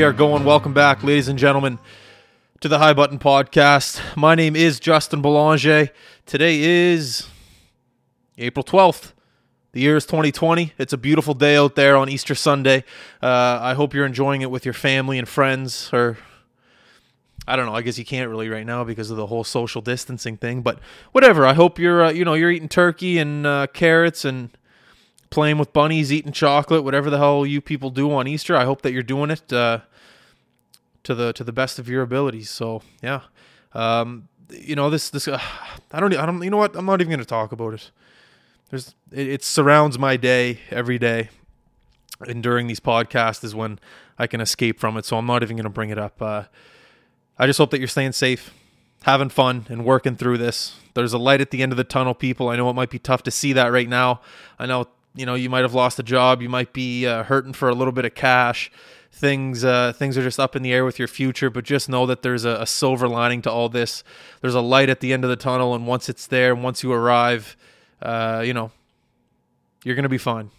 We are going. Welcome back, ladies and gentlemen, to the High Button Podcast. My name is Justin Belanger. Today is April 12th. The year is 2020. It's a beautiful day out there on Easter Sunday. Uh, I hope you're enjoying it with your family and friends, or I don't know. I guess you can't really right now because of the whole social distancing thing. But whatever. I hope you're, uh, you know, you're eating turkey and uh, carrots and playing with bunnies, eating chocolate, whatever the hell you people do on Easter. I hope that you're doing it uh, to the to the best of your abilities. So yeah, um, you know this this uh, I don't I don't you know what I'm not even to talk about it. There's it, it surrounds my day every day, and during these podcasts is when I can escape from it. So I'm not even to bring it up. Uh, I just hope that you're staying safe, having fun, and working through this. There's a light at the end of the tunnel, people. I know it might be tough to see that right now. I know you know you might have lost a job you might be uh, hurting for a little bit of cash things uh, things are just up in the air with your future but just know that there's a, a, silver lining to all this. There's a light at the end of the tunnel and once it's there once you arrive uh, you know you're gonna be fine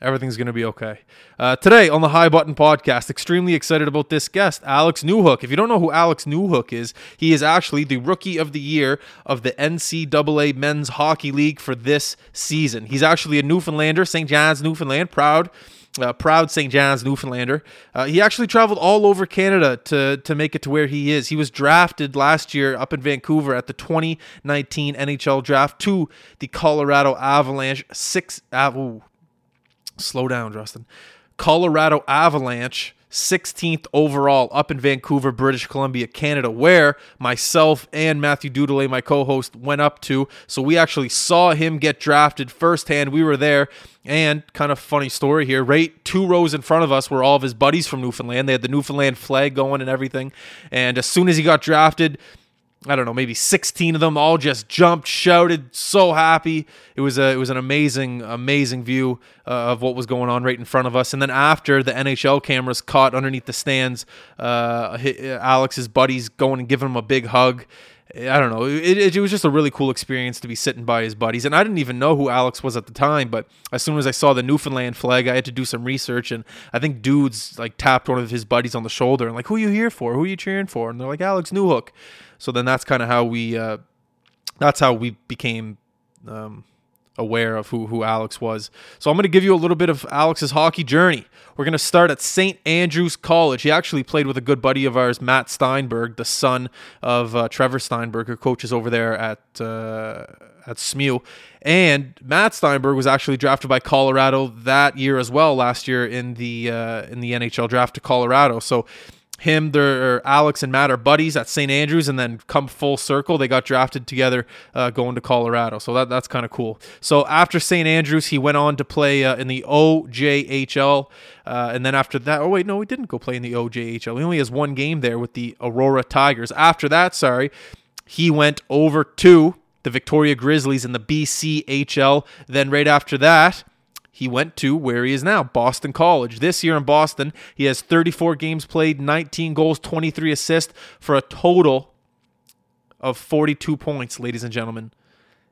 Everything's going to be okay. Uh, today on the High Button Podcast, extremely excited about this guest, Alex Newhook. If you don't know who Alex Newhook is, he is actually the Rookie of the Year of the NCAA Men's Hockey League for this season. He's actually a Newfoundlander, St. John's, Newfoundland, proud. Uh, proud St. John's Newfoundlander. Uh, he actually traveled all over Canada to to make it to where he is. He was drafted last year up in Vancouver at the 2019 NHL draft to the Colorado Avalanche. Six, uh, ooh, Slow down, Justin. Colorado Avalanche, 16th overall, up in Vancouver, British Columbia, Canada, where myself and Matthew Doodley, my co host, went up to. So we actually saw him get drafted firsthand. We were there. And kind of funny story here, right? Two rows in front of us were all of his buddies from Newfoundland. They had the Newfoundland flag going and everything. And as soon as he got drafted, I don't know, maybe 16 of them all just jumped, shouted, so happy. It was a it was an amazing amazing view uh, of what was going on right in front of us. And then after the NHL cameras caught underneath the stands, uh, Alex's buddies going and giving him a big hug. I don't know. It, it, it, was just a really cool experience to be sitting by his buddies. And I didn't even know who Alex was at the time, but as soon as I saw the Newfoundland flag, I had to do some research. And I think dudes like tapped one of his buddies on the shoulder and like, "Who are you here for? Who are you cheering for?" And they're like, "Alex Newhook." So then that's kind of how we uh, that's how we became um, aware of who who Alex was. So I'm going to give you a little bit of Alex's hockey journey. We're going to start at St. Andrews College. He actually played with a good buddy of ours, Matt Stienburg, the son of uh, Trevor Stienburg, who coaches over there at uh, at SMU. And Matt Stienburg was actually drafted by Colorado that year as well, last year in the uh, in the NHL draft to Colorado. So him, their Alex and Matt are buddies at St. Andrews, and then come full circle, they got drafted together uh, going to Colorado. So that that's kind of cool. So after St. Andrews, he went on to play uh, in the OJHL, uh, and then after that, oh wait, no, he didn't go play in the OJHL. He only has one game there with the Aurora Tigers. After that, sorry, he went over to the Victoria Grizzlies in the BCHL. Then right after that he went to where he is now, Boston College. This year in Boston, he has 34 games played, 19 goals, 23 assists for a total of 42 points, ladies and gentlemen.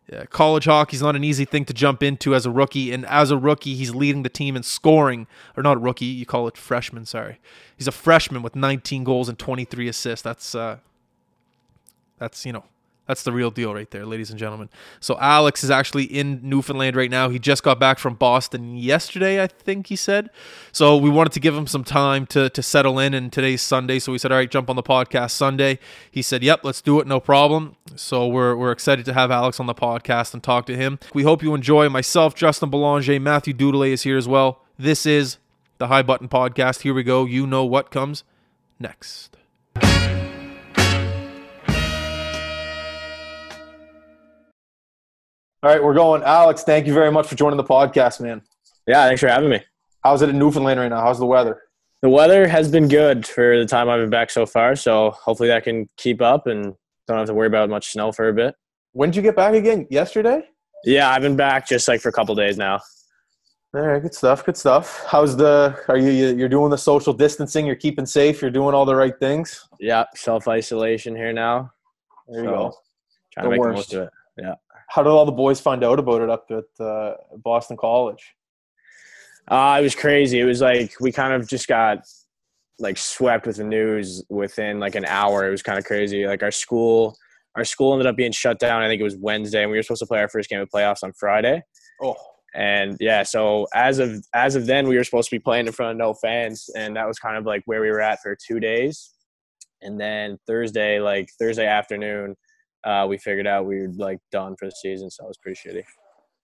Yeah, college hockey is not an easy thing to jump into as a rookie, and as a rookie, he's leading the team in scoring. Or not rookie, you call it freshman. Sorry, he's a freshman with 19 goals and 23 assists. That's uh, that's you know that's the real deal right there, ladies and gentlemen. So Alex is actually in Newfoundland right now. He just got back from Boston yesterday, I think he said. So we wanted to give him some time to to settle in and today's Sunday. So we said, "All right, jump on the podcast Sunday." He said, "Yep, let's do it, no problem." So we're we're excited to have Alex on the podcast and talk to him. We hope you enjoy. Myself, Justin Belanger, Matthew Doodley is here as well. This is the High Button Podcast. Here we go. You know what comes next. All right, we're going. Alex, thank you very much for joining the podcast, man. Yeah, thanks for having me. How's it in Newfoundland right now? How's the weather? The weather has been good for the time I've been back so far, so hopefully that can keep up and don't have to worry about much snow for a bit. When did you get back again? Yesterday? Yeah, I've been back just like for a couple days now. All right, good stuff. Good stuff. How's the? Are you you're doing the social distancing? You're keeping safe. You're doing all the right things. Yeah, self isolation here now. There you so, go. Trying the to make worst. the most of it. Yeah how did all the boys find out about it up at uh, Boston College? Uh, it was crazy. It was like we kind of just got like swept with the news within like an hour. It was kind of crazy. Like our school, our school ended up being shut down. I think it was Wednesday, and we were supposed to play our first game of playoffs on Friday. Oh, And yeah, so as of as of then, we were supposed to be playing in front of no fans, and that was kind of like where we were at for two days. And then Thursday, like Thursday afternoon, uh, we figured out we were like done for the season, so it was pretty shitty.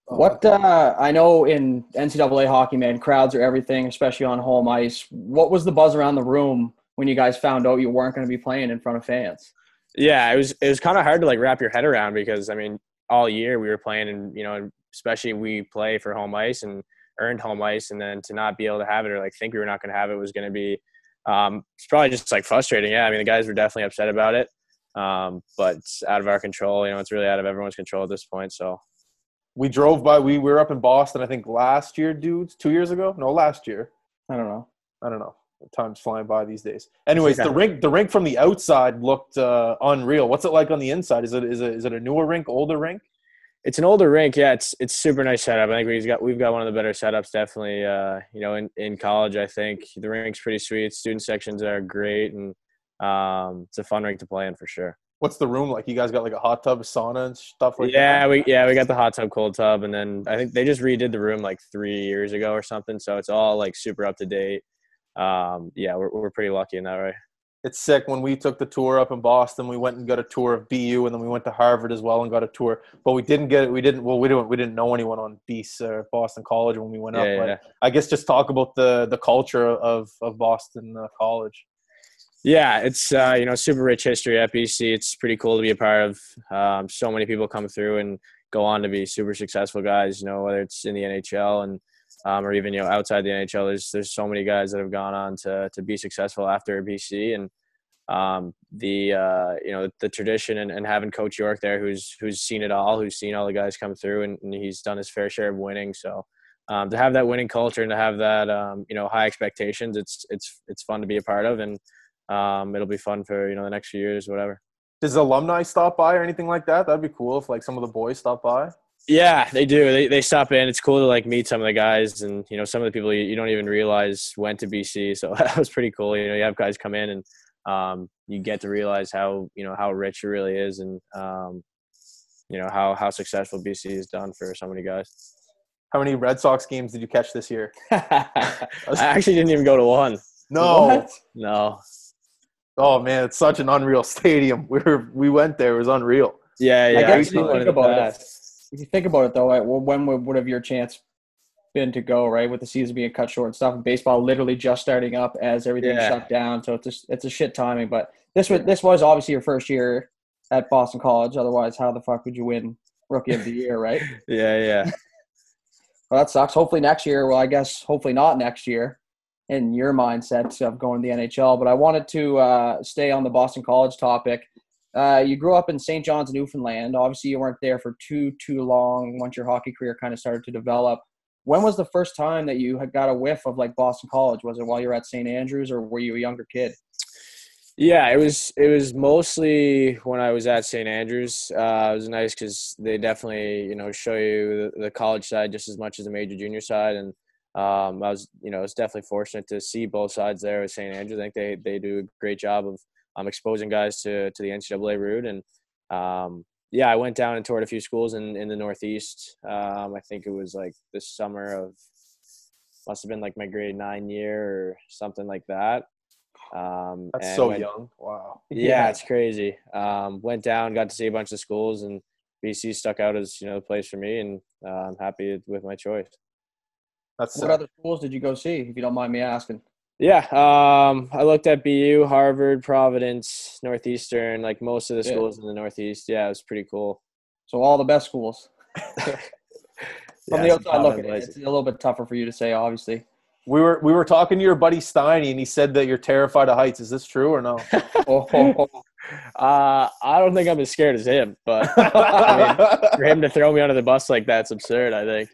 What uh, I know in NCAA hockey, man, crowds are everything, especially on home ice. What was the buzz around the room when you guys found out you weren't going to be playing in front of fans? Yeah, it was it was kind of hard to like wrap your head around because I mean, all year we were playing, and you know, especially we play for home ice and earned home ice, and then to not be able to have it or like think we were not going to have it was going to be, um, it's probably just like frustrating. Yeah, I mean, the guys were definitely upset about it, um, but it's out of our control. You know, it's really out of everyone's control at this point. So we drove by. We we were up in Boston. I think last year, dudes. Two years ago? No, last year. I don't know. I don't know. Time's flying by these days. Anyways, the rink the rink from the outside looked uh, unreal. What's it like on the inside? Is it is it is it a newer rink, older rink? it's an older rink. Yeah, it's it's super nice setup. I think we've got we've got one of the better setups. Definitely, uh, you know, in, in college, I think the rink's pretty sweet. Student sections are great, and um, it's a fun rink to play in for sure. What's the room like? You guys got like a hot tub, sauna, and stuff like yeah, that. we yeah we got the hot tub, cold tub, and then I think they just redid the room like three years ago or something. So it's all like super up to date. Um, yeah, we're we're pretty lucky in that way. It's sick. When we took the tour up in Boston, we went and got a tour of BU, and then we went to Harvard as well and got a tour. But we didn't get it we didn't well we didn't we didn't know anyone on BC or Boston College when we went up. Yeah, but yeah. I guess just talk about the the culture of of Boston uh, College. Yeah, it's uh, you know super rich history at BC. It's pretty cool to be a part of. Um, so many people come through and go on to be super successful guys. You know whether it's in the NHL and um, or even you know outside the NHL. There's there's so many guys that have gone on to to be successful after BC and um, the uh, you know the tradition and, and having Coach York there, who's who's seen it all, who's seen all the guys come through, and, and he's done his fair share of winning. So um, to have that winning culture and to have that um, you know high expectations, it's it's it's fun to be a part of, and um, it'll be fun for you know the next few years, whatever. Does alumni stop by or anything like that? That'd be cool if like some of the boys stop by. Yeah, they do. They they stop in. It's cool to like meet some of the guys, and you know some of the people you, you don't even realize went to BC. So that was pretty cool. You know, you have guys come in and um, you get to realize how you know how rich it really is, and um, you know how how successful BC has done for so many guys. How many Red Sox games did you catch this year? I actually didn't even go to one. No. What? No. Oh man, it's such an unreal stadium. We were we went there. It was unreal. Yeah, yeah. I guess actually you think about it. If you think about it, though, like, well, when would, would have your chance been to go, right? With the season being cut short and stuff, and baseball literally just starting up as everything Yeah. shut down. So it's a, it's a shit timing. But this was this was obviously your first year at Boston College. Otherwise, how the fuck would you win Rookie of the Year, right? Yeah, yeah. Well, that sucks. Hopefully next year. Well, I guess hopefully not next year. In your mindset of going to the NHL, but I wanted to uh, stay on the Boston College topic. Uh, you grew up in St. John's, Newfoundland. Obviously, you weren't there for too too long once your hockey career kind of started to develop. When was the first time that you had got a whiff of like Boston College? Was it while you were at St. Andrews, or were you a younger kid? Yeah, it was. It was mostly when I was at St. Andrews. Uh, it was nice because they definitely, you know, show you the, the college side just as much as the major junior side, and um, I was, you know, I was definitely fortunate to see both sides there with St. Andrews. I think they they do a great job of um, exposing guys to to the NCAA route, and um, yeah, I went down and toured a few schools in in the Northeast. Um, I think it was like this summer of must have been like my grade nine year or something like that. Um, That's so went- young. Wow. yeah, it's crazy. Um, went down, got to see a bunch of schools, and BC stuck out as you know the place for me, and uh, I'm happy with my choice. That's What other schools did you go see, if you don't mind me asking? Yeah, um, I looked at BU, Harvard, Providence, Northeastern, like most of the Yeah. schools in the Northeast. Yeah, it was pretty cool. So all the best schools. From Yeah, the outside looking, prominent it's a little bit tougher for you to say, obviously. we were we were talking to your buddy Steiny, and he said that you're terrified of heights. Is this true or no? Oh. Uh, I don't think I'm as scared as him, but I for him to throw me under the bus like that's absurd. I think.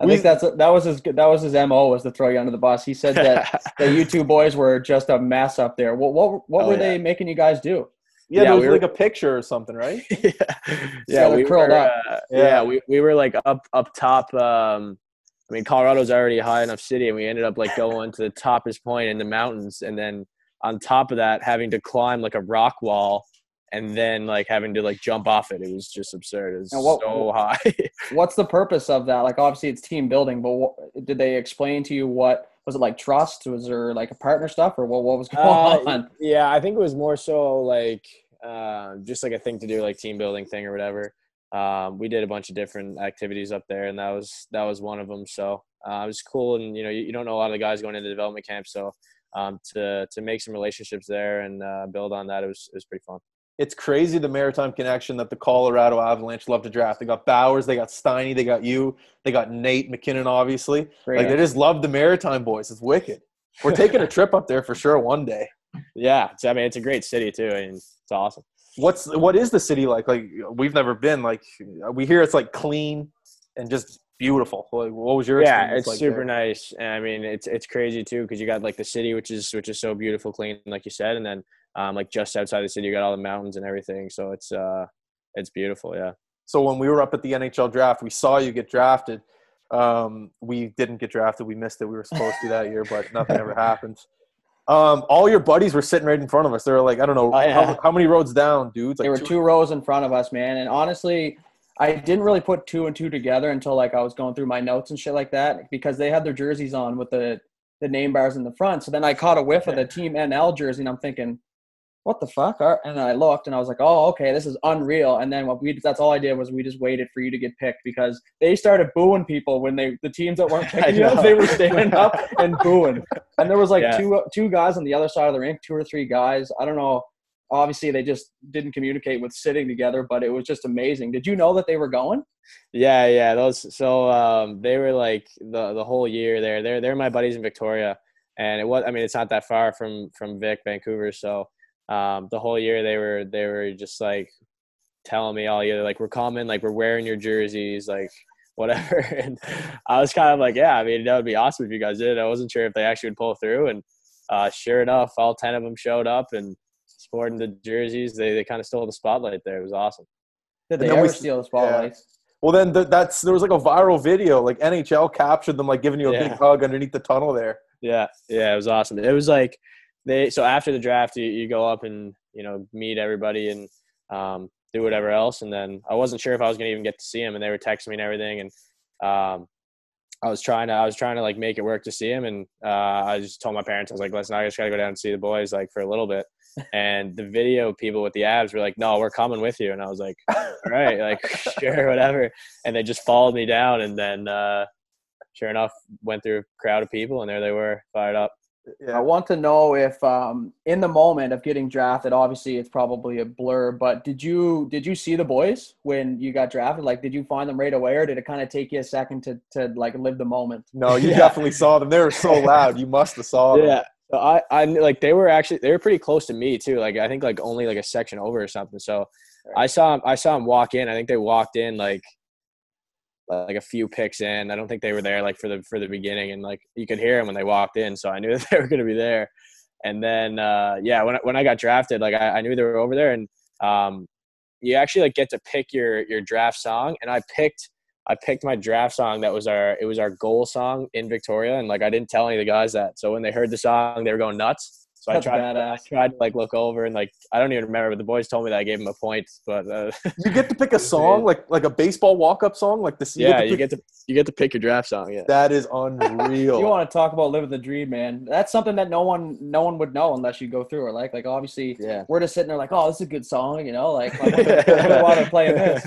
I We- think that's that was his that was his mo was to throw you under the bus. He said that that you two boys were just a mess up there. What what what Oh, were yeah. they making you guys do? yeah, Yeah, there was we were- like a picture or something, right? yeah, they're we curled were, up. uh, Yeah. yeah, we, we were like up up top. Um, I mean, Colorado's already a high enough city, and we ended up like going to the toppest point in the mountains, and then on top of that, having to climb like a rock wall, and then like having to like jump off it. It was just absurd. It was what- so high. What's the purpose of that? Like, obviously, it's team building, but what, did they explain to you what was it like? Trust? Was there like a partner stuff, or what? What was going Uh, on? yeah, I think it was more so like uh, just like a thing to do, like team building thing or whatever. Um, we did a bunch of different activities up there, and that was that was one of them. So uh, it was cool, and you know, you, you don't know a lot of the guys going into development camp, so um, to to make some relationships there and uh, build on that, it was it was pretty fun. It's crazy the maritime connection that the Colorado Avalanche love to draft. They got Bowers, they got Steiny, they got you, they got Nate MacKinnon, obviously. Great. Like they just love the maritime boys. It's wicked. We're taking a trip up there for sure one day. Yeah, I mean, it's a great city too, I and it's awesome. What's what is the city like? Like we've never been. Like we hear it's like clean and just beautiful. Like what was your yeah experience it's like super there? nice and i mean it's it's crazy too because you got like the city which is which is so beautiful clean like you said and then um like just outside the city you got all the mountains and everything so it's uh it's beautiful yeah So when we were up at the NHL draft, we saw you get drafted. Um, we didn't get drafted. We missed it. We were supposed to that year, but nothing ever happened. Um, all your buddies were sitting right in front of us. They were like, I don't know, Oh, yeah. how, how many roads down, dudes? Like there were two rows in front of us, man. And honestly, I didn't really put two and two together until like I was going through my notes and shit like that because they had their jerseys on with the the name bars in the front. So then I caught a whiff of the Team NL jersey, and I'm thinking, what the fuck? And then I looked, and I was like, oh, okay, this is unreal. And then what we that's all I did was we just waited for you to get picked because they started booing people when they the teams that weren't picking you, know. they were standing up and booing. And there was like Yeah. two two guys on the other side of the rink, two or three guys. I don't know obviously they just didn't communicate with sitting together but it was just amazing did you know that they were going yeah yeah those so um they were like the the whole year there they're they're my buddies in victoria and it was i mean it's not that far from from vic vancouver so um the whole year they were they were just like telling me all year like we're coming like we're wearing your jerseys like whatever. And i was kind of like yeah i mean that would be awesome if you guys did. I wasn't sure if they actually would pull through. And uh sure enough all 10 of them showed up and sporting the jerseys. They, they kind of stole the spotlight there. It was awesome. Did they then ever we- steal the spotlight Well, then th- that's there was like a viral video. Like NHL captured them like giving you a big hug underneath the tunnel there. Yeah, yeah, it was awesome. It was like they so after the draft, you, you go up and you know meet everybody and um, do whatever else, and then I wasn't sure if I was gonna even get to see him, and they were texting me and everything, and um, I was trying to I was trying to like make it work to see him, and uh, I just told my parents I was like, listen, I just gotta go down and see the boys like for a little bit, and the video people with the Avs were like, no, we're coming with you, and I was like, all right, like sure, whatever, and they just followed me down, and then. Uh, Sure enough, went through a crowd of people, and there they were, fired up. I want to know if, um, in the moment of getting drafted, obviously it's probably a blur, but did you did you see the boys when you got drafted? Like, did you find them right away, or did it kind of take you a second to to like live the moment? No, you Yeah. definitely saw them. They were so loud. You must have saw them. Yeah. So I, I like they were actually they were pretty close to me too. Like I think like only like a section over or something. So I saw 'em- I saw them walk in. I think they walked in like like a few picks in. I don't think they were there like for the for the beginning, and like you could hear them when they walked in. So I knew that they were going to be there. And then uh, yeah, when I, when I got drafted, like I, I knew they were over there, and um, you actually like get to pick your your draft song, and I picked. I picked my draft song that was our it was our goal song in Victoria and like I didn't tell any of the guys that. So when they heard the song they were going nuts. So That's I tried I badass. tried to like look over and like I don't even remember but the boys told me that I gave them a point but uh, You get to pick a song like like a baseball walk up song like this. yeah, to you pick- get to you get to pick your draft song, yeah. That is unreal. You want to talk about living the dream, man? That's something that no one no one would know unless you go through it. Like like obviously Yeah. we're just sitting there like, oh, this is a good song, you know? Like I wonder, I wonder why they're playing this.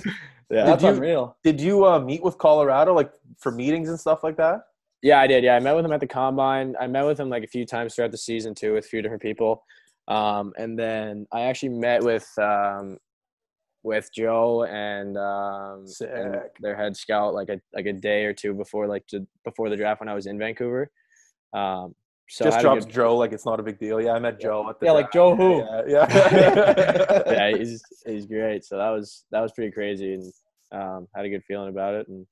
Yeah. That's you- unreal. Did you uh, meet with Colorado like for meetings and stuff like that? Yeah, I did. Yeah, I met with him at the combine. I met with him like a few times throughout the season too, with a few different people. Um, and then I actually met with um, with Joe and, um, and their head scout like a like a day or two before like to, before the draft when I was in Vancouver. Um, so Just drops good- Joe like it's not a big deal. Yeah, I met Joe at the Yeah, like. Joe who? Yeah, yeah. yeah, he's he's great. So that was that was pretty crazy, and um, had a good feeling about it. And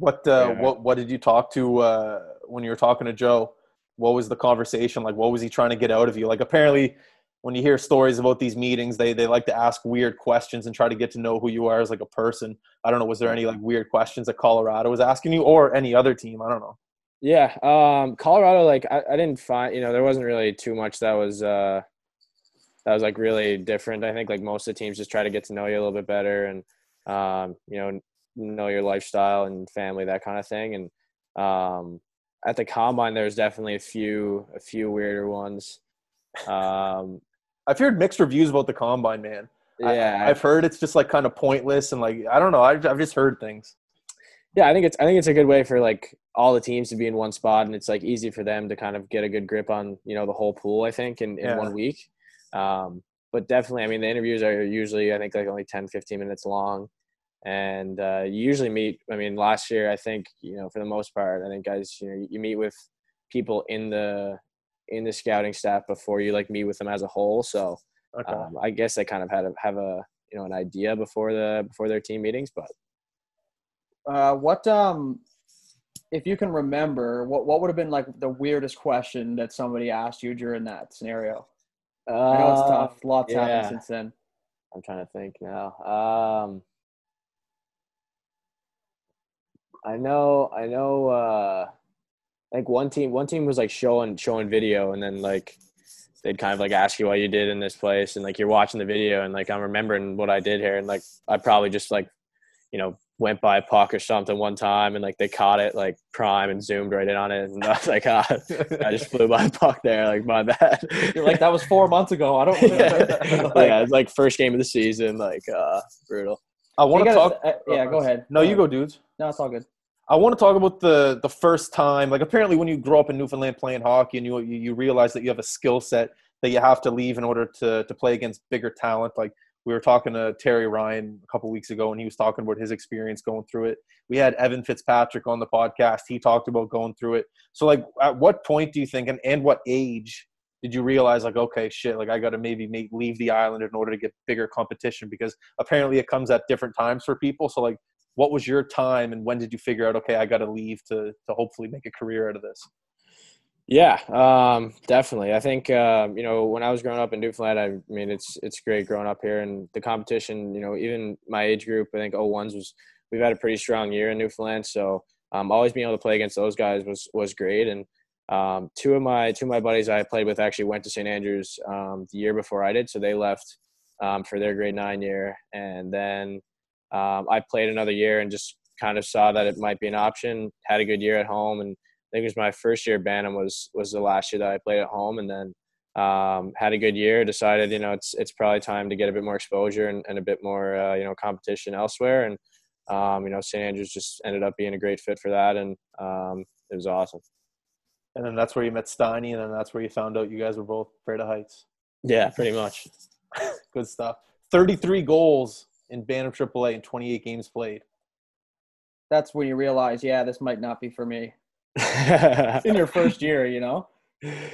What uh, Yeah. what what did you talk to uh, when you were talking to Joe? What was the conversation like? What was he trying to get out of you? Like apparently, when you hear stories about these meetings, they they like to ask weird questions and try to get to know who you are as like a person. I don't know. Was there any like weird questions that Colorado was asking you, or any other team? I don't know. Yeah, um, Colorado. Like I, I didn't find you know there wasn't really too much that was uh, that was like really different. I think like most of the teams just try to get to know you a little bit better and um, you know know your lifestyle and family that kind of thing. And um, at the combine, there's definitely a few a few weirder ones. Um, I've heard mixed reviews about the combine, man. yeah, I, have heard it's just like kind of pointless and like I don't know. I've, I've just heard things. yeah. I think it's I think it's a good way for like all the teams to be in one spot, and it's like easy for them to kind of get a good grip on you know the whole pool. I think in, in Yeah. one week. Um, but definitely, I mean, the interviews are usually I think like only 10, 15 minutes long. And uh, you usually meet. I mean, last year I think you know for the most part, I think guys, you know, you meet with people in the in the scouting staff before you like meet with them as a whole. So Okay. um, I guess they kind of had to have a you know an idea before the before their team meetings. But Uh, what um, if you can remember, what what would have been like the weirdest question that somebody asked you during that scenario? I know it's Uh, tough. Lots yeah. happened since then. I'm trying to think now. Um, I know, I know. Uh, like one team, one team was like showing showing video, and then like they'd kind of like ask you what you did in this place, and like you're watching the video, and like I'm remembering what I did here, and like I probably just like, you know, went by a puck or something one time, and like they caught it like prime and zoomed right in on it, and I was like, ah, I just flew by a puck there, like my bad. You're like that was four months ago. I don't. yeah, yeah, it's like first game of the season, like uh, brutal. I want to talk. uh, yeah, go ahead. No, Go you ahead. go, dudes. No, it's all good. I want to talk about the the first time. Like apparently, when you grow up in Newfoundland playing hockey, and you you, you realize that you have a skill set that you have to leave in order to to play against bigger talent. Like we were talking to Terry Ryan a couple weeks ago, and he was talking about his experience going through it. We had Evan Fitzpatrick on the podcast. He talked about going through it. So, like, at what point do you think, and, and what age did you realize, like, okay, shit, like I got to maybe make, leave the island in order to get bigger competition? Because apparently, it comes at different times for people. So, like, what was your time, and when did you figure out, okay, I got to leave to to hopefully make a career out of this? Yeah, um, definitely. I think um, you know when I was growing up in Newfoundland, I mean it's it's great growing up here, and the competition. You know, even my age group, I think 01s was we've had a pretty strong year in Newfoundland, so um, always being able to play against those guys was was great. And um, two of my two of my buddies I played with actually went to St Andrews um, the year before I did, so they left um, for their grade nine year, and then um, I played another year and just kind of saw that it might be an option. Had a good year at home and I think it was my first year at Bantam was was the last year that I played at home, and then um, had a good year. Decided you know it's it's probably time to get a bit more exposure and, and a bit more uh, you know competition elsewhere, and um, you know St Andrews just ended up being a great fit for that, and it was awesome. And then that's where you met Steiny, and then that's where you found out you guys were both afraid of heights. Yeah, pretty much. Good stuff. 33 goals in Bantam AAA in 28 games played. That's when you realize, yeah, this might not be for me. In your first year, you know.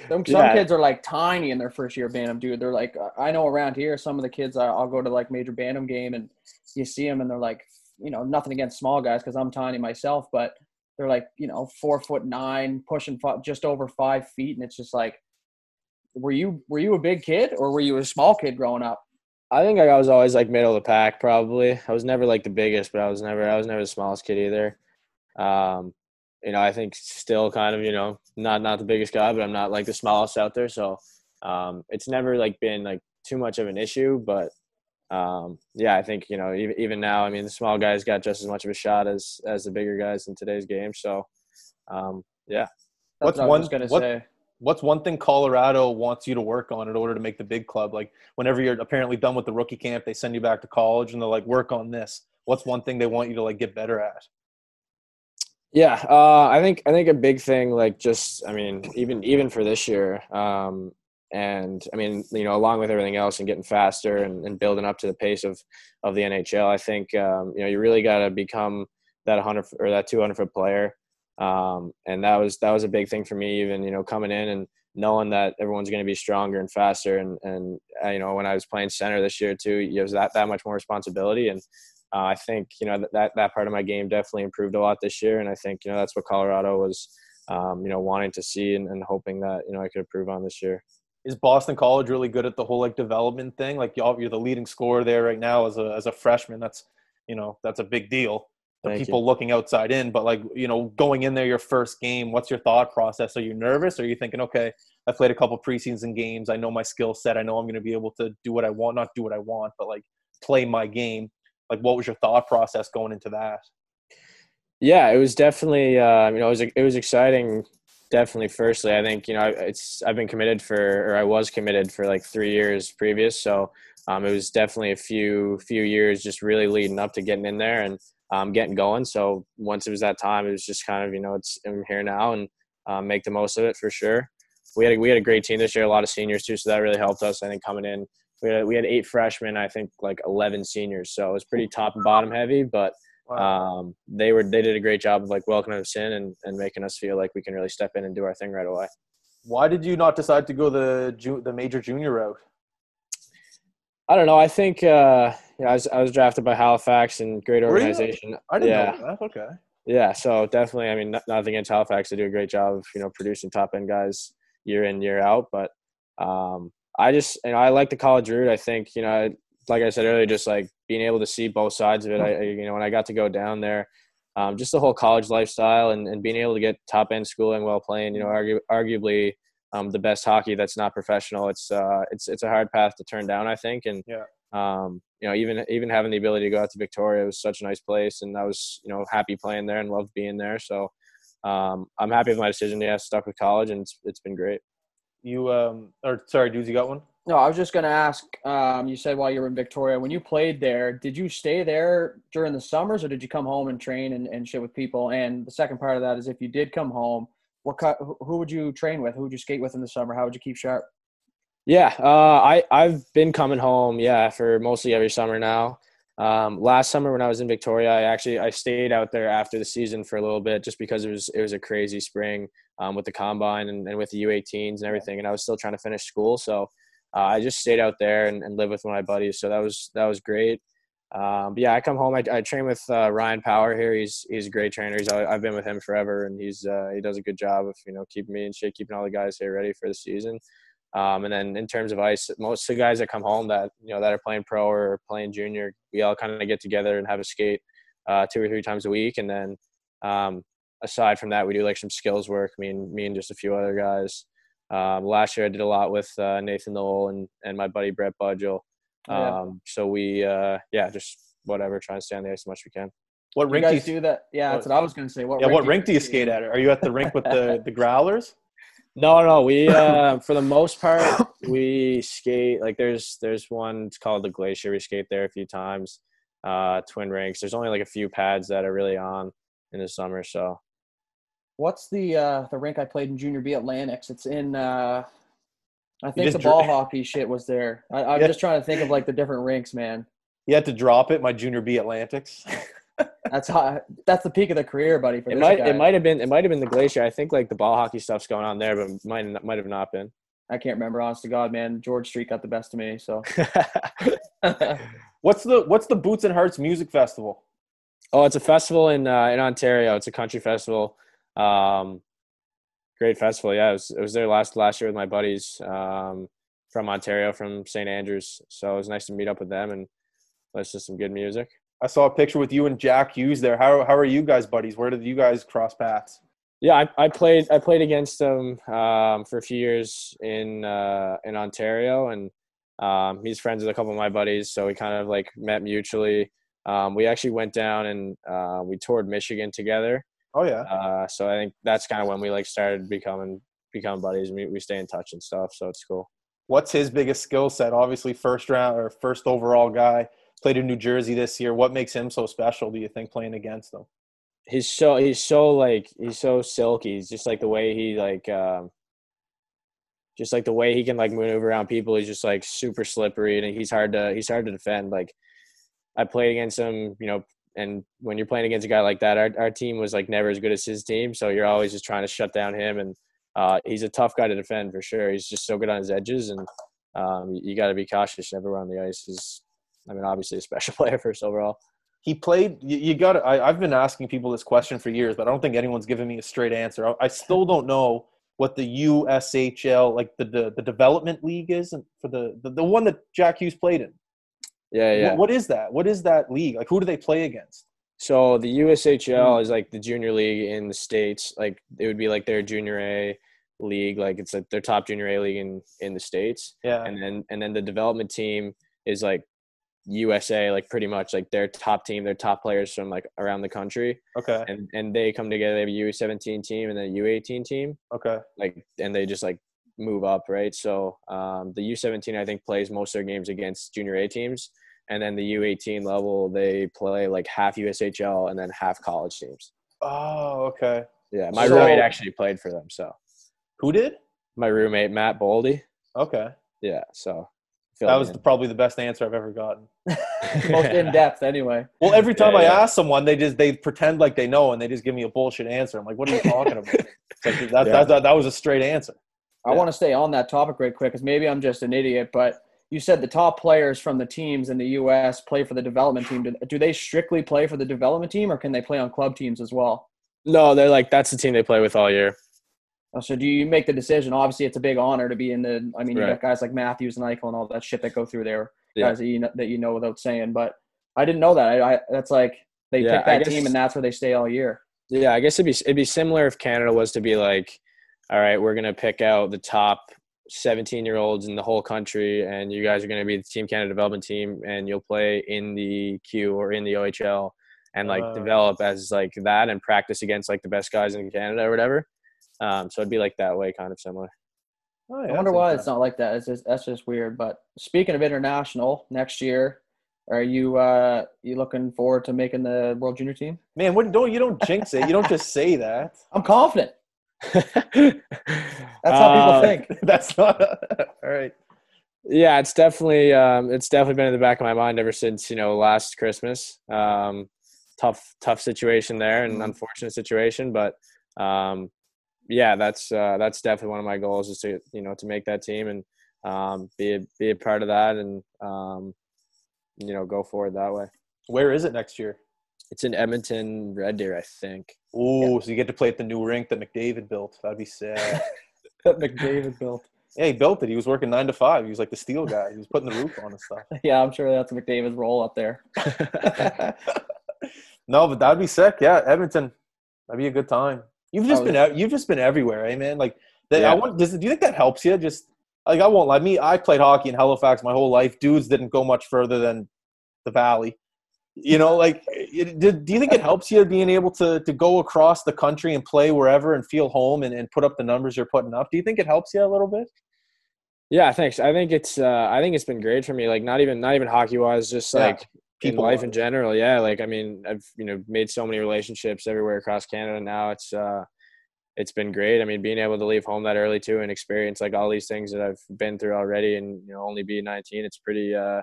Some, some Yeah. kids are like tiny in their first year of Bantam, dude. They're like, I know around here, some of the kids, I- I'll go to like major Bantam game and you see them and they're like, you know, nothing against small guys because I'm tiny myself, but they're like, you know, four foot nine, pushing fi- just over five feet. And it's just like, were you, were you a big kid or were you a small kid growing up? I think I was always like middle of the pack. Probably I was never like the biggest, but I was never I was never the smallest kid either. Um, you know, I think still kind of you know not not the biggest guy, but I'm not like the smallest out there. So um, it's never like been like too much of an issue. But um, yeah, I think you know even, even now, I mean, the small guys got just as much of a shot as as the bigger guys in today's game. So um, yeah, What's what one- gonna what- say. What's one thing Colorado wants you to work on in order to make the big club? Like whenever you're apparently done with the rookie camp, they send you back to college and they're like, work on this. What's one thing they want you to like get better at? Yeah, uh, I think I think a big thing, like just, I mean, even even for this year, um, and I mean, you know, along with everything else and getting faster and, and building up to the pace of of the NHL, I think um, you know you really got to become that hundred or that two hundred foot player, um, and that was that was a big thing for me. Even you know coming in and knowing that everyone's going to be stronger and faster, and and uh, you know when I was playing center this year too, you was that that much more responsibility and uh, I think you know that, that that part of my game definitely improved a lot this year, and I think you know that's what Colorado was, um, you know, wanting to see and, and hoping that you know I could improve on this year. Is Boston College really good at the whole like development thing? Like you're you're the leading scorer there right now as a as a freshman. That's you know that's a big deal. The Thank people you. looking outside in, but like you know going in there your first game, what's your thought process? Are you nervous? Or are you thinking, okay, I played a couple preseason games. I know my skill set. I know I'm going to be able to do what I want, not do what I want, but like play my game. Like what was your thought process going into that? Yeah, it was definitely uh, you know it was it was exciting. Definitely, firstly, I think you know it's I've been committed for or I was committed for like three years previous, so um, it was definitely a few few years just really leading up to getting in there and um, getting going. So once it was that time, it was just kind of you know it's I'm here now and um, make the most of it for sure. We had a, we had a great team this year, a lot of seniors too, so that really helped us. I think coming in, we had we had eight freshmen, I think like eleven seniors, so it was pretty top and bottom heavy, but um, they were they did a great job of like welcoming us in and, and making us feel like we can really step in and do our thing right away. Why did you not decide to go the ju- the major junior route? I don't know. I think uh, you know, I was I was drafted by Halifax and great organization. I didn't yeah, know that. Okay. yeah. So definitely, I mean, nothing against Halifax. They do a great job of you know producing top end guys year in year out. But um, I just you know I like the college route. I think you know like I said earlier, just like being able to see both sides of it. I you know when I got to go down there. Um, just the whole college lifestyle and, and being able to get top end schooling while playing, you know, argu- arguably um, the best hockey that's not professional. It's uh, it's it's a hard path to turn down, I think. And Yeah. um, you know, even even having the ability to go out to Victoria was such a nice place, and I was you know happy playing there and loved being there. So um, I'm happy with my decision. Yeah, stuck with college, and it's it's been great. You um or sorry, dudes, you got one? No, I was just going to ask. Um, you said while you were in Victoria, when you played there, did you stay there during the summers, or did you come home and train and, and shit with people? And the second part of that is, if you did come home, what who would you train with? Who would you skate with in the summer? How would you keep sharp? Yeah, uh, I I've been coming home. Yeah, for mostly every summer now. Um, last summer when I was in Victoria, I actually I stayed out there after the season for a little bit just because it was it was a crazy spring um, with the combine and, and with the U18s and everything, and I was still trying to finish school. So uh, I just stayed out there and, and lived with my buddies. So that was that was great. Um, yeah, I come home. I, I train with uh, Ryan Power here. He's he's a great trainer. He's I've been with him forever, and he's uh, he does a good job of you know keeping me in shape, keeping all the guys here ready for the season. Um, and then in terms of ice, most of the guys that come home that you know that are playing pro or playing junior, we all kind of get together and have a skate uh, two or three times a week. And then um, aside from that, we do like some skills work. Me and me and just a few other guys. Um, last year, I did a lot with uh, Nathan Knoll and and my buddy Brett Budgel. Yeah. Um, so we uh, yeah, just whatever, try and stay on the ice as much as we can. What You rink guys do you do that? Yeah, that's what I was going to say. What Yeah, what do rink do you skate at? Are you at the rink with the the growlers? No, no, we uh, for the most part we skate like there's there's one it's called the Glacier. We skate there a few times. Uh, twin rinks. There's only like a few pads that are really on in the summer. So What's the uh, the rink I played in junior B Atlantics? It's in. Uh, I think the ball dr- hockey shit was there. I, I'm Yeah. just trying to think of like the different rinks, man. You had to drop it, my junior B Atlantics. That's how. That's the peak of the career, buddy. For it might guy. it might have been it might have been the Glacier. I think like the ball hockey stuff's going on there, but might might have not been. I can't remember. Honest to God, man, George Street got the best of me. So. What's the what's the Boots and Hearts Music Festival? Oh, it's a festival in uh, in Ontario. It's a country festival. Um, great festival. Yeah, it was, it was there last last year with my buddies um, from Ontario, from St. Andrews. So it was nice to meet up with them and listen to some good music. I saw a picture with you and Jack Hughes there. How how are you guys buddies? Where did you guys cross paths? Yeah, I, I played I played against him um, for a few years in uh, in Ontario, and um, he's friends with a couple of my buddies. So we kind of like met mutually. Um, we actually went down and uh, we toured Michigan together. Oh yeah. Uh, so I think that's kind of when we like started becoming become buddies. We we stay in touch and stuff, so it's cool. What's his biggest skill set? Obviously, first round or first overall guy. Played in New Jersey this year. What makes him so special? Do you think playing against him? He's so he's so like he's so silky. He's just like the way he like um, just like the way he can like maneuver around people. He's just like super slippery and he's hard to he's hard to defend. Like I played against him, you know, and when you're playing against a guy like that, our our team was like never as good as his team. So you're always just trying to shut down him and uh, he's a tough guy to defend for sure. He's just so good on his edges and um, you, you got to be cautious everywhere on the ice. Is I mean, obviously a special player first overall. He played. You, you got. I've been asking people this question for years, but I don't think anyone's given me a straight answer. I, I still don't know what the USHL, like the the, the development league is for the, the the one that Jack Hughes played in? Yeah, yeah. What, what is that? What is that league? Like who do they play against? So the Hmm. USHL is like the junior league in the states. Like it would be like their junior A league. Like it's like their top junior A league in in the states. Yeah. And then and then the development team is like USA. Like pretty much like their top team, their top players from like around the country. okay. And and they come together. They have a U17 team and then a U18 team. Okay. Like and they just like move up, right? So um, the U17 I think plays most of their games against junior A teams. And then the U18 level, they play like half USHL and then half college teams. Oh, okay. Yeah, my So- roommate actually played for them. So Who did? my roommate Matt Boldy. Okay. Yeah, so That was the, probably the best answer I've ever gotten. Most in depth, anyway. Well, every time Yeah, I yeah. ask someone, they just they pretend like they know and they just give me a bullshit answer. I'm like, what are you talking about? Like, that, Yeah. that, that, that was a straight answer. I Yeah. want to stay on that topic right quick because maybe I'm just an idiot, but you said the top players from the teams in the U.S. play for the development team. Do, do they strictly play for the development team, or can they play on club teams as well? no, they're like that's the team they play with all year. Uh, So do you make the decision? Obviously, it's a big honor to be in the. I mean, you got guys like Matthews and Eichel and all that shit that go through there, Yeah. guys that you know, that you know without saying. But I didn't know that. I, I that's like they Yeah, pick that guess- team and that's where they stay all year. Yeah, I guess it'd be it'd be similar if Canada was to be like, all right, we're gonna pick out the top 17 year olds in the whole country, and you guys are gonna be the Team Canada development team, and you'll play in the Q or in the OHL, and like Uh. develop as like that and practice against like the best guys in Canada or whatever. Um, so it'd be like that way, kind of similar. Oh, yeah, I wonder why it's not like that. It's just that's just weird. But speaking of international, next year, are you uh you looking forward to making the World Junior team? Man, what, don't you don't jinx it. You don't just say that. I'm confident. That's how people think. That's not all right. Yeah, it's definitely um, it's definitely been in the back of my mind ever since you know last Christmas. Um, tough tough situation there, and Mhm. unfortunate situation, but um, yeah, that's uh, that's definitely one of my goals is to you know to make that team and um, be a, be a part of that and um, you know go forward that way. Where is it next year? It's in Edmonton, Red Deer, I think. Oh, so you get to play at the new rink that McDavid built. That'd be sad. That McDavid built. yeah, he built it. He was working nine to five. He was like the steel guy. He was putting the roof on and stuff. Yeah, I'm sure that's McDavid's role up there. no, but that'd be sick. Yeah, Edmonton. That'd be a good time. You've just Oh, been out. You've just been everywhere, eh, man? Like, that, Yeah. I want. Does, do you think that helps you? Just like I won't lie. Me, I played hockey in Halifax my whole life. Dudes didn't go much further than the valley. You know, like, it, do, do you think it helps you being able to to go across the country and play wherever and feel home and, and put up the numbers you're putting up? Do you think it helps you a little bit? Yeah, thanks. I think it's uh, I think it's been great for me. Like not even not even hockey wise, just Yeah, like in people life in general. Yeah, like I mean, I've you know made so many relationships everywhere across Canada now. It's uh, it's been great. I mean, being able to leave home that early too and experience like all these things that I've been through already, and you know only be 19, it's pretty uh,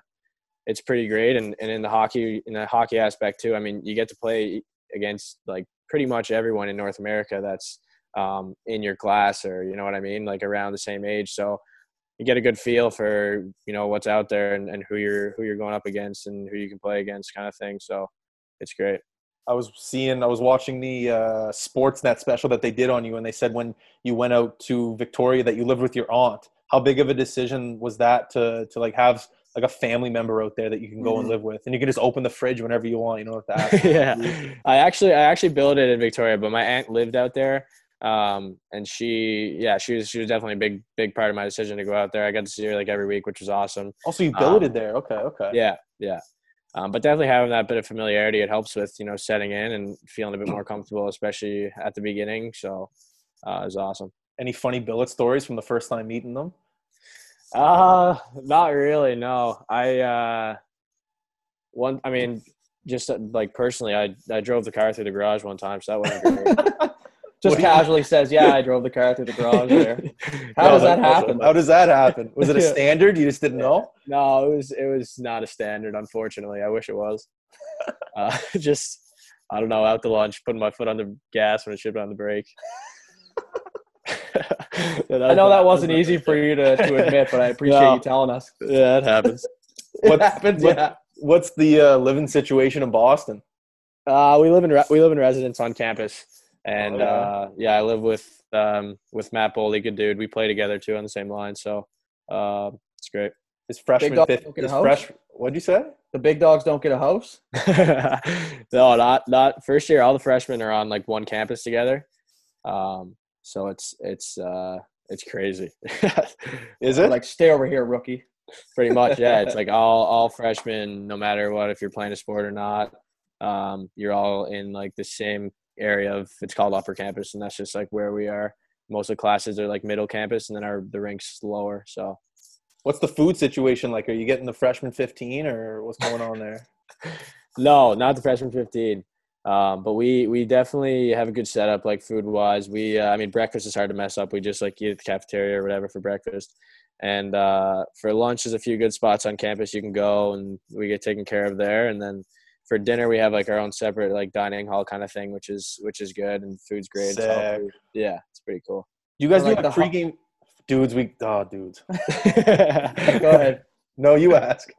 it's pretty great. And and in the hockey in the hockey aspect too, I mean, you get to play against like pretty much everyone in North America that's um, in your class or you know what I mean, like around the same age. So you get a good feel for you know what's out there and, and who you're who you're going up against and who you can play against kind of thing so it's great I was seeing, I was watching the uh, Sportsnet special that they did on you, and they said when you went out to Victoria that you lived with your aunt. How big of a decision was that to to like have like a family member out there that you can go and Mhm. live with, and you can just open the fridge whenever you want. You know what that? yeah i actually i actually built it in victoria but my aunt lived out there um and she yeah she was she was definitely a big big part of my decision to go out there i got to see her like every week which was awesome Also, you Um, billeted there. Okay, okay. yeah yeah um, but definitely having that bit of familiarity it helps with you know setting in and feeling a bit more comfortable especially at the beginning so uh, it was awesome Any funny billet stories from the first time meeting them? Uh, not really. No, I uh, one. I mean, just uh, like personally, I I drove the car through the garage one time, so that wasn't great. Just What you- casually says, "Yeah, I drove the car through the garage there." How No, does that happen? How does that happen? Was it a standard? You just didn't know? No, it was it was not a standard. Unfortunately, I wish it was. Uh, just I don't know. Out to lunch, putting my foot on the gas when it should be on the brake. I know that wasn't easy for you to, to admit, but I appreciate No. you telling us. Yeah, it happens. It What- happens, what- yeah. What's the uh, living situation in Boston? Uh, we live in re- we live in residence on campus. And Oh, yeah. uh, yeah, I live with um, with Matt Boldy, good dude. We play together too on the same line, so uh, it's great. His freshman fifth. don't get a His house? fresh. What'd you say? The big dogs don't get a house. no, not not first year. All the freshmen are on like one campus together, um, so it's it's uh, it's crazy. Is it? Like, stay over here, rookie. Pretty much, yeah. It's like all all freshmen, no matter what, if you're playing a sport or not, um, you're all in like the same area of it's called upper campus, and that's just like where we are. Most of the classes are like middle campus, and then our the ranks lower. So What's the food situation like? Are you getting the freshman 15 or what's going on there? No, not the freshman 15. Um, but we we definitely have a good setup, like food wise. We, uh, I mean, breakfast is hard to mess up. We just like eat at the cafeteria or whatever for breakfast, and uh, for lunch, there's a few good spots on campus you can go, and we get taken care of there. And then for dinner, we have like our own separate like dining hall kind of thing, which is which is good, and food's great. It's food. Yeah, it's pretty cool. You guys like do like the ho- pregame dudes. We oh dudes. Go ahead. No, you ask.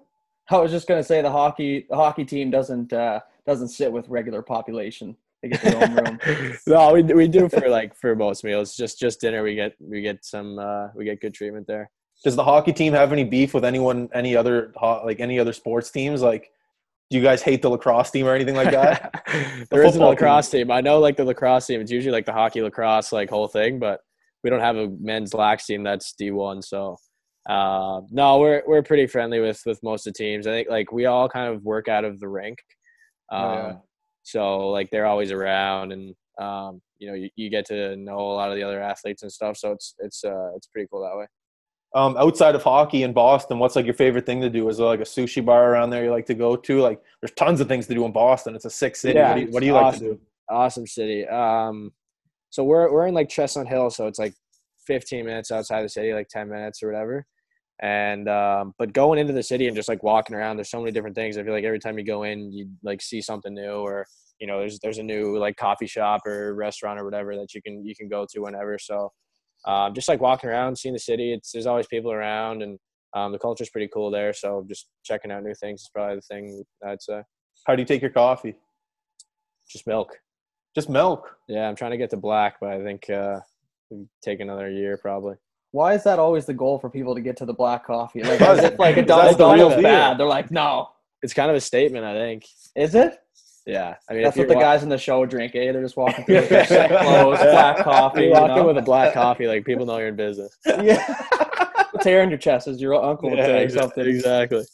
I was just gonna say the hockey the hockey team doesn't uh, doesn't sit with regular population. They get their own room. no, we we do for like for most meals. Just just dinner, we get we get some uh, we get good treatment there. Does the hockey team have any beef with anyone, any other ho- like any other sports teams? Like, do you guys hate the lacrosse team or anything like that? there is a football lacrosse team. I know like the lacrosse team. It's usually like the hockey lacrosse like whole thing, but we don't have a men's lax team that's D one. So uh, no, we're we're pretty friendly with with most of the teams. I think like we all kind of work out of the rink. Um, Oh, yeah. So like they're always around, and um, you know you, you get to know a lot of the other athletes and stuff. So it's it's uh, it's pretty cool that way. um, outside of hockey in Boston, what's like your favorite thing to do? Is there like a sushi bar around there you like to go to? Like, there's tons of things to do in Boston. It's a sick city. Yeah, what do you, what do you it's like to awesome. do? Awesome city. Um, so we're we're in like Chestnut Hill, so it's like 15 minutes outside the city, like 10 minutes or whatever. And um, but going into the city and just like walking around, there's so many different things. I feel like every time you go in, you like see something new, or you know, there's there's a new like coffee shop or restaurant or whatever that you can you can go to whenever. So um, just like walking around, seeing the city, it's there's always people around, and um, the culture's pretty cool there. So just checking out new things is probably the thing I'd say. How do you take your coffee? Just milk. Just milk. Yeah, I'm trying to get to black, but I think uh, take another year probably. Why is that always the goal for people to get to the black coffee? Like, as if, like it that's does the feel bad. They're like, no, It's kind of a statement, I think. is it? Yeah, I mean, That's what the guys in the show drink. Eh? They're just walking through with their clothes, black coffee. You You walk in know? with a black coffee, like people know you're in business. yeah. tear in your chest as your uncle would say exa- something. exactly.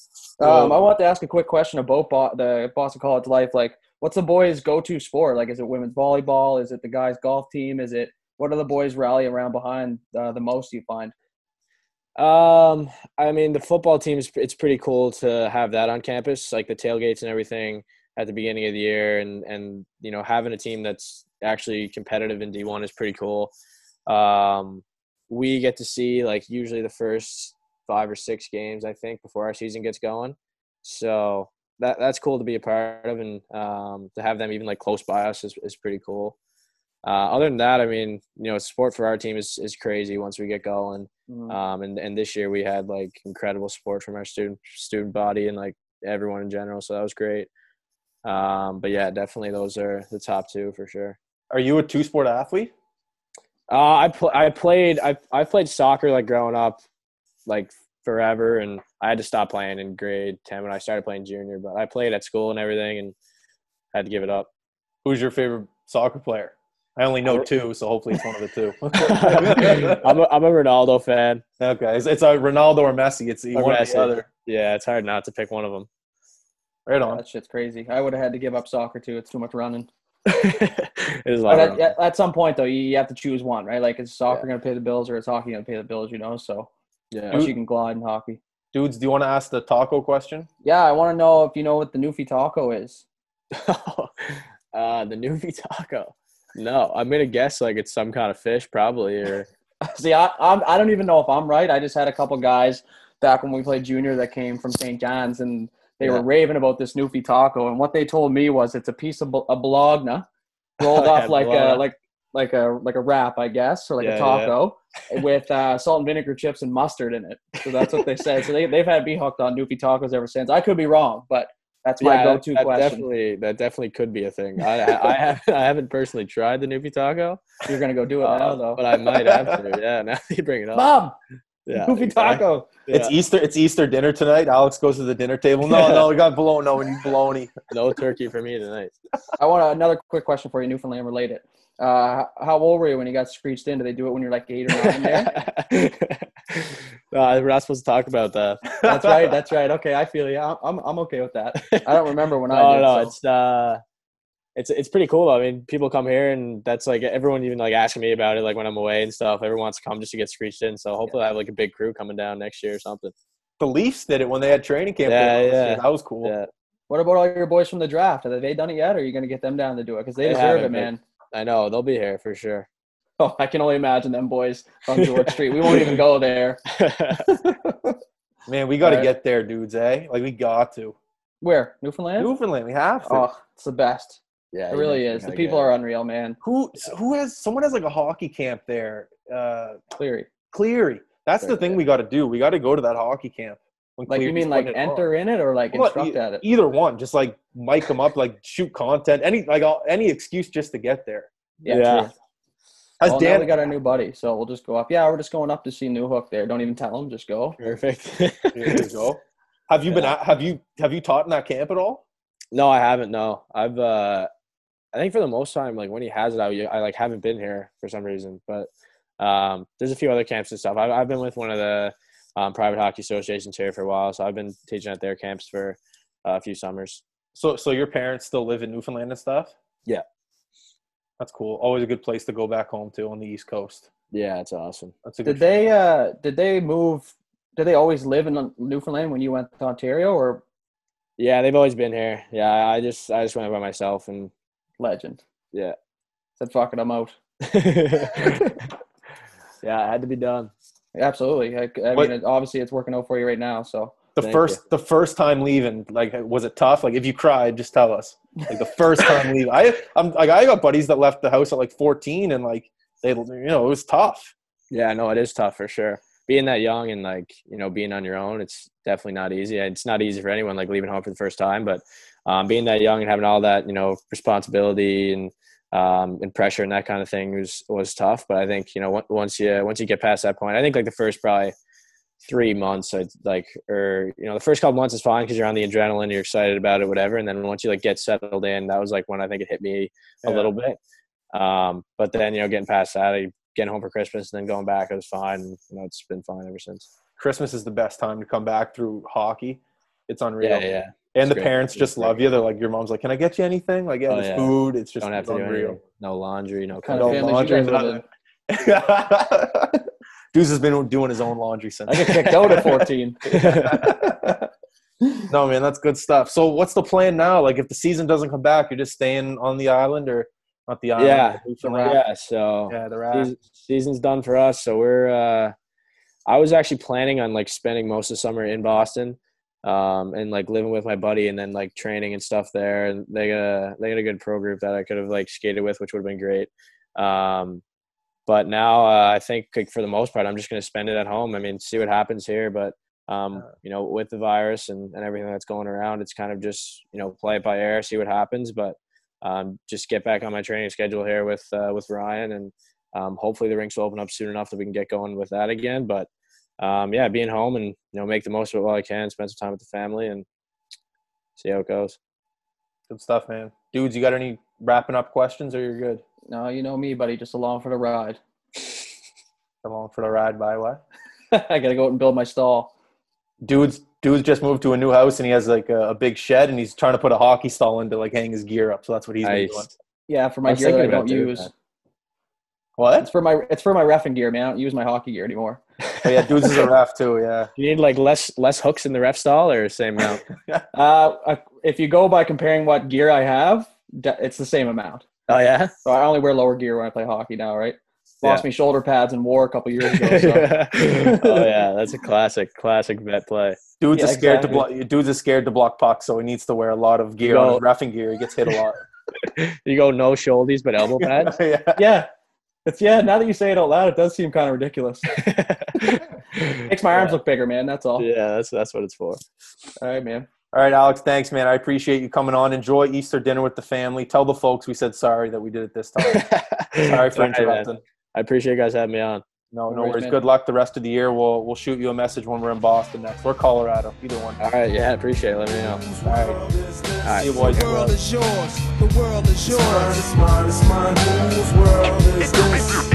Um, I want to ask a quick question about Bo- the Boston College life. Like, what's the boys' go-to sport? Like, is it women's volleyball? Is it the guys' golf team? Is it what do the boys rally around behind uh, the most? You find? Um, I mean, the football team is it's pretty cool to have that on campus, like the tailgates and everything at the beginning of the year, and and you know having a team that's actually competitive in D one is pretty cool. Um, we get to see like usually the first five or six games, I think, before our season gets going. So that that's cool to be a part of, and um, to have them even like close by us is is pretty cool. Uh, other than that, I mean, you know, support for our team is is crazy once we get going. Mm. Um, and and this year we had like incredible support from our student student body and like everyone in general, so that was great. Um, but yeah, definitely those are the top two for sure. Are you a two sport athlete? Uh, I pl- I played I I played soccer like growing up, like forever, and I had to stop playing in grade ten when I started playing junior. But I played at school and everything, and had to give it up. Who's your favorite soccer player? I only know two, so hopefully it's one of the two. I'm a, I'm a Ronaldo fan. okay, it's, it's a Ronaldo or Messi. It's Or one or the other. Yeah, it's hard not to pick one of them. Right on. That shit's crazy. I would have had to give up soccer too. It's too much running. it is a lot. But at, at, at some point though, you, you have to choose one, right? Like, is soccer going to pay the bills or is hockey going to pay the bills? You know, so yeah. unless you can glide in hockey. Dudes, do you want to ask the taco question? Yeah, I want to know if you know what the Newfie taco is. uh, the Newbie taco. No, I'm gonna guess like it's some kind of fish, probably. Or See, I I'm, I don't even know if I'm right. I just had a couple guys back when we played junior that came from St. John's, and they Yeah. were raving about this Newfie taco. And what they told me was it's a piece of a bologna rolled Yeah, off like bologna. a like like a like a wrap, I guess, or like Yeah, a taco with uh, salt and vinegar chips and mustard in it. So that's what they said. So they they've had me hooked on Newfie tacos ever since. I could be wrong, but That's my Yeah, go-to that question. Definitely, that definitely could be a thing. I, I, I, have, I haven't personally tried the Newfie Taco, You're gonna go do it now, uh, though. but I might have to. Yeah, now you bring it up. Mom, yeah, goofy exactly. taco. It's Easter. It's Easter dinner tonight. Alex goes to the dinner table. No, no, we got bologna. No, we need bologna. no turkey for me tonight. I want another quick question for you, Newfoundland related. Uh, how old were you when you got screeched in? Did they do it when you're like eight or nine? There? no, we're not supposed to talk about that. That's right. That's right. Okay, I feel you. I'm, I'm, I'm okay with that. I don't remember when I no, did. no, so- it's uh, it's it's pretty cool. I mean, people come here and that's like everyone even like asking me about it, like when I'm away and stuff. Everyone wants to come just to get screeched in. So hopefully, I have like a big crew coming down next year or something. The Leafs did it when they had training camp. Yeah, there yeah. year. That was cool. Yeah, What about all your boys from the draft? Have they done it yet, or are you gonna get them down to do it? Because they, They deserve it, man. I know they'll be here for sure. Oh, I can only imagine them boys on George Street. We won't even go there. Man, we got to Right. get there, dudes. Eh? Like we got to. Where Newfoundland? Newfoundland, we have to. Oh, it's the best. Yeah, It really is. The people are unreal, man. Who who has someone has like a hockey camp there? Uh, Cleary. Cleary. That's the thing we got to do. We got to go to that hockey camp. when Like you mean like putting it on. enter in it or like Well, instruct e- at it? Either one, just like mic them up, like shoot content, any like all, any excuse just to get there. Yeah. Yeah. true. Has Well, now Dan? we got our new buddy, so we'll just go up. Yeah, we're just going up to see Newhook there. Don't even tell him, just go. perfect. There you go. Have you been? At, have you have you taught in that camp at all? no, I haven't. No, I've. uh I think for the most time, like when he has it, I, I like haven't been here for some reason. But um there's a few other camps and stuff. I've I've been with one of the um, private hockey associations here for a while, so I've been teaching at their camps for uh, a few summers. So so your parents still live in Newfoundland and stuff? Yeah. That's cool. Always a good place to go back home to on the East Coast. Yeah, it's awesome. That's a good. Did they uh did they move did they always live in Newfoundland when you went to Ontario or Yeah, they've always been here. Yeah, I I just I just went by myself and legend? Yeah. Said fuck it, I'm out. yeah, it had to be done. Absolutely. I, I mean, it, obviously it's working out for you right now. So the Thank first the first time leaving? Like, was it tough? Like, if you cried, just tell us. Like the first time leaving. I I'm like I got buddies that left the house at like 14 and like they you know it was tough. Yeah, no, it is tough for sure. Being that young and like you know being on your own, it's definitely not easy. It's not easy for anyone like leaving home for the first time. But um, being that young and having all that you know responsibility and um, and pressure and that kind of thing was was tough. But I think you know once you once you get past that point, I think like the first probably three months, like or you know the first couple months is fine because you're on the adrenaline, you're excited about it, whatever. And then once you like get settled in, that was like when I think it hit me a Yeah. little bit. Um, but then you know getting past that, I getting home for Christmas and then going back, it was fine. And, you know, it's been fine ever since. Christmas is the best time to come back through hockey. It's unreal. Yeah, yeah. And It's the great. parents It's just great. love you. They're like, your mom's like, can I get you anything? Like, yeah, Oh, there's yeah. food. It's just Don't have it's to do anything. No laundry, no kind No of laundry, guys. Deuce has been doing his own laundry since. I get kicked out at 14. no, man, that's good stuff. So, what's the plan now? Like, if the season doesn't come back, you're just staying on the island, or not the island? Yeah, but Newfoundland? yeah. So yeah, the raft. season's done for us. So we're. uh I was actually planning on like spending most of the summer in Boston, um, and like living with my buddy, and then like training and stuff there. And they got a they got a good pro group that I could have like skated with, which would have been great. Um, but now uh, I think like for the most part, I'm just going to spend it at home. I mean, see what happens here, but. Um, you know, with the virus and, and everything that's going around, it's kind of just you know play it by ear, see what happens. But um, just get back on my training schedule here with uh, with Ryan, and um, hopefully the rinks will open up soon enough that we can get going with that again. But um, yeah, being home and you know make the most of it while I can, spend some time with the family, and see how it goes. Good stuff, man. Dudes, you got any wrapping up questions, or you're good? No, you know me, buddy. Just along for the ride. Come on for the ride, by what? I gotta go out and build my stall. Dude's dude's just moved to a new house and he has like a, a big shed and he's trying to put a hockey stall in to like hang his gear up. So that's what he's been doing. Nice. Yeah, for my was gear that I thinking don't about doing use. that. What? It's for my it's for my refing gear, man. I don't use my hockey gear anymore. Oh, yeah, dudes is a ref too. Yeah. You need like less less hooks in the ref stall or same amount. Uh, uh, if you go by comparing what gear I have, it's the same amount. oh yeah. So I only wear lower gear when I play hockey now, right? Lost Yeah. me shoulder pads in war a couple years ago. So. oh yeah, that's a classic classic vet play. Dudes Yeah, is scared exactly. to block. Dudes is scared to block pucks, so he needs to wear a lot of gear on his refing gear. He gets hit a lot. You go no shoulders but elbow pads. yeah. yeah, it's yeah. Now that you say it out loud, it does seem kind of ridiculous. Makes my arms yeah. look bigger, man. That's all. Yeah, that's that's what it's for. All right, man. All right, Alex. Thanks, man. I appreciate you coming on. Enjoy Easter dinner with the family. Tell the folks we said sorry that we did it this time. sorry for interrupting. I appreciate you guys having me on. No, no worries. Good luck the rest of the year. We'll we'll shoot you a message when we're in Boston next or Colorado, either one. All right, yeah, appreciate it. Let me know. All right, all right. See you boys. The world is yours. The world is yours. It's mine, it's mine, whose world is this?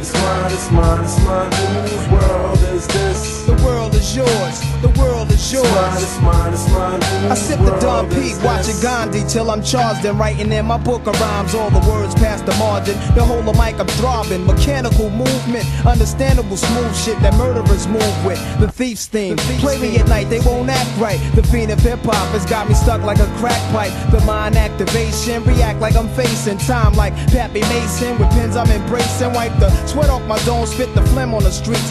It's mine, it's mine, it's mine, whose world is this? The world is yours. The world is yours. It's mine, it's mine, I sip the Dom P, watching Gandhi till I'm charged and writing in my book of rhymes. All the words past the margin. The whole of mic I'm throbbing. Mechanical movement, understandable smooth shit that murderers move with. The thief's theme. Play me at night, they won't act right. The fiend of hip hop has got me stuck like a crack pipe. The mind activation, react like I'm facing time like Pappy Mason. With pins I'm embracing. Wipe the sweat off my dome, spit the phlegm on the streets.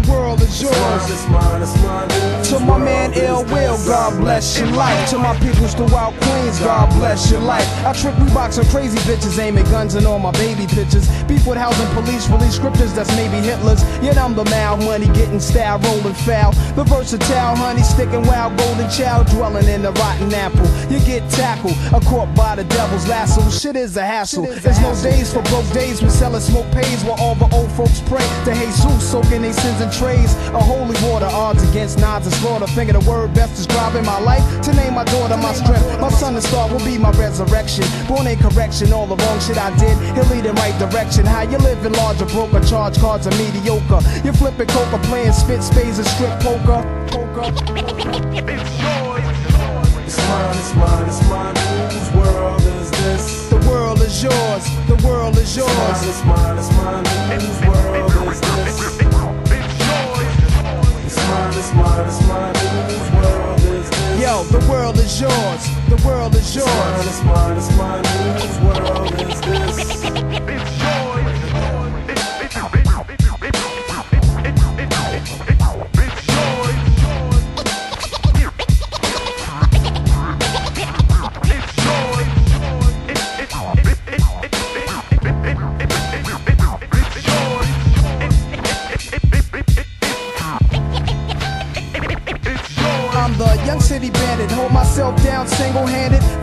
The world is It's yours. mine, it's mine, it's mine, To my man Ill Will. God bless your life. To my peoples throughout Queens, God bless your life. I trick Reeboks and crazy bitches, aiming guns and all my baby pictures. Beef with housing police, release scriptures that's maybe Hitler's. Yet I'm the mal money, getting style, rolling foul. The versatile honey, sticking wild, golden child, dwelling in the rotten apple. You get tackled, a caught by the devil's lasso. Shit is a hassle. There's no days for broke days. We selling smoke pays while all the old folks pray to Jesus, soaking their sins trays. A holy water, odds against nods and slaughter. Finger the word best describing my life. To name my daughter my strength. My son and star will be my resurrection. Born in correction, all the wrong shit I did. He'll lead in right direction. How you living larger, broker, charge cards are mediocre. You flipping coca, playing spit spades and strip poker. Poker. It's mine, it's mine, it's mine, whose world is this? The world is yours. The world is yours. It's mine, it's mine, it's mine, whose world It's it's it's world is this? Yo, the world is yours. The world is yours. mine, it's mine, it's mine, whose world is this? I'm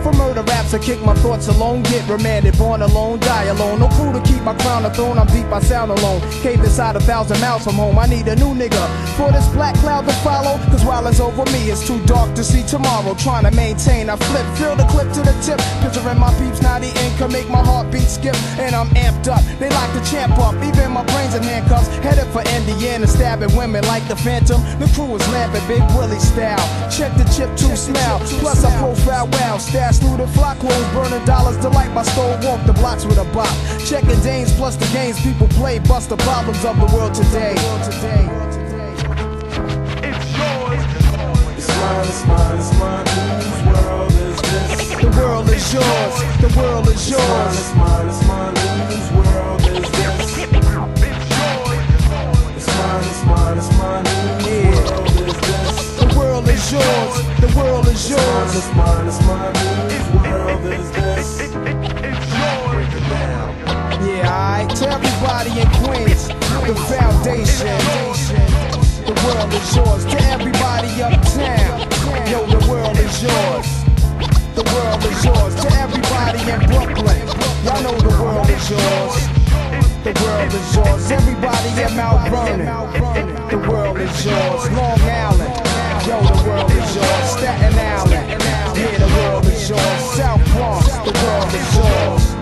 For murder I kick my thoughts alone, get remanded. Born alone, die alone. No crew to keep my crown a throne, I'm deep, I sound alone. Cave inside a thousand miles from home, I need a new nigga. For this black cloud to follow, cause while it's over me, it's too dark to see tomorrow. Trying to maintain, I flip, fill the clip to the tip. Picturing my peeps, now the income make my heartbeat skip. And I'm amped up, they like to champ up. Even my brains in handcuffs, headed for Indiana, stabbing women like the Phantom. The crew is lamping, Big Willie style. Check the chip to smell. Plus I profile well, stash through the flock clothes, burning dollars to light my stove. Walk the blocks with a bop. Checking Danes plus the games people play, bust the problems of the world today. It's mine, it's mine, it's mine, whose world is this? The world is yours. The world is It's mine, yours. it's mine, it's mine, whose world is this? It's mine, it's mine, it's mine, whose world is this? The world is yours. The world is It's mine, it's mine, it's mine, world is this? Yeah, alright. To everybody in Queens, the foundation. The world is yours. To everybody uptown, yo, the world is yours. The world is yours. To everybody in Brooklyn, y'all know the world is yours. The world is yours. Everybody in Mount Vernon, the world is yours. Long Yo, the world is yours. Staten Island. Here, the world is yours. South Bronx, the world is yours.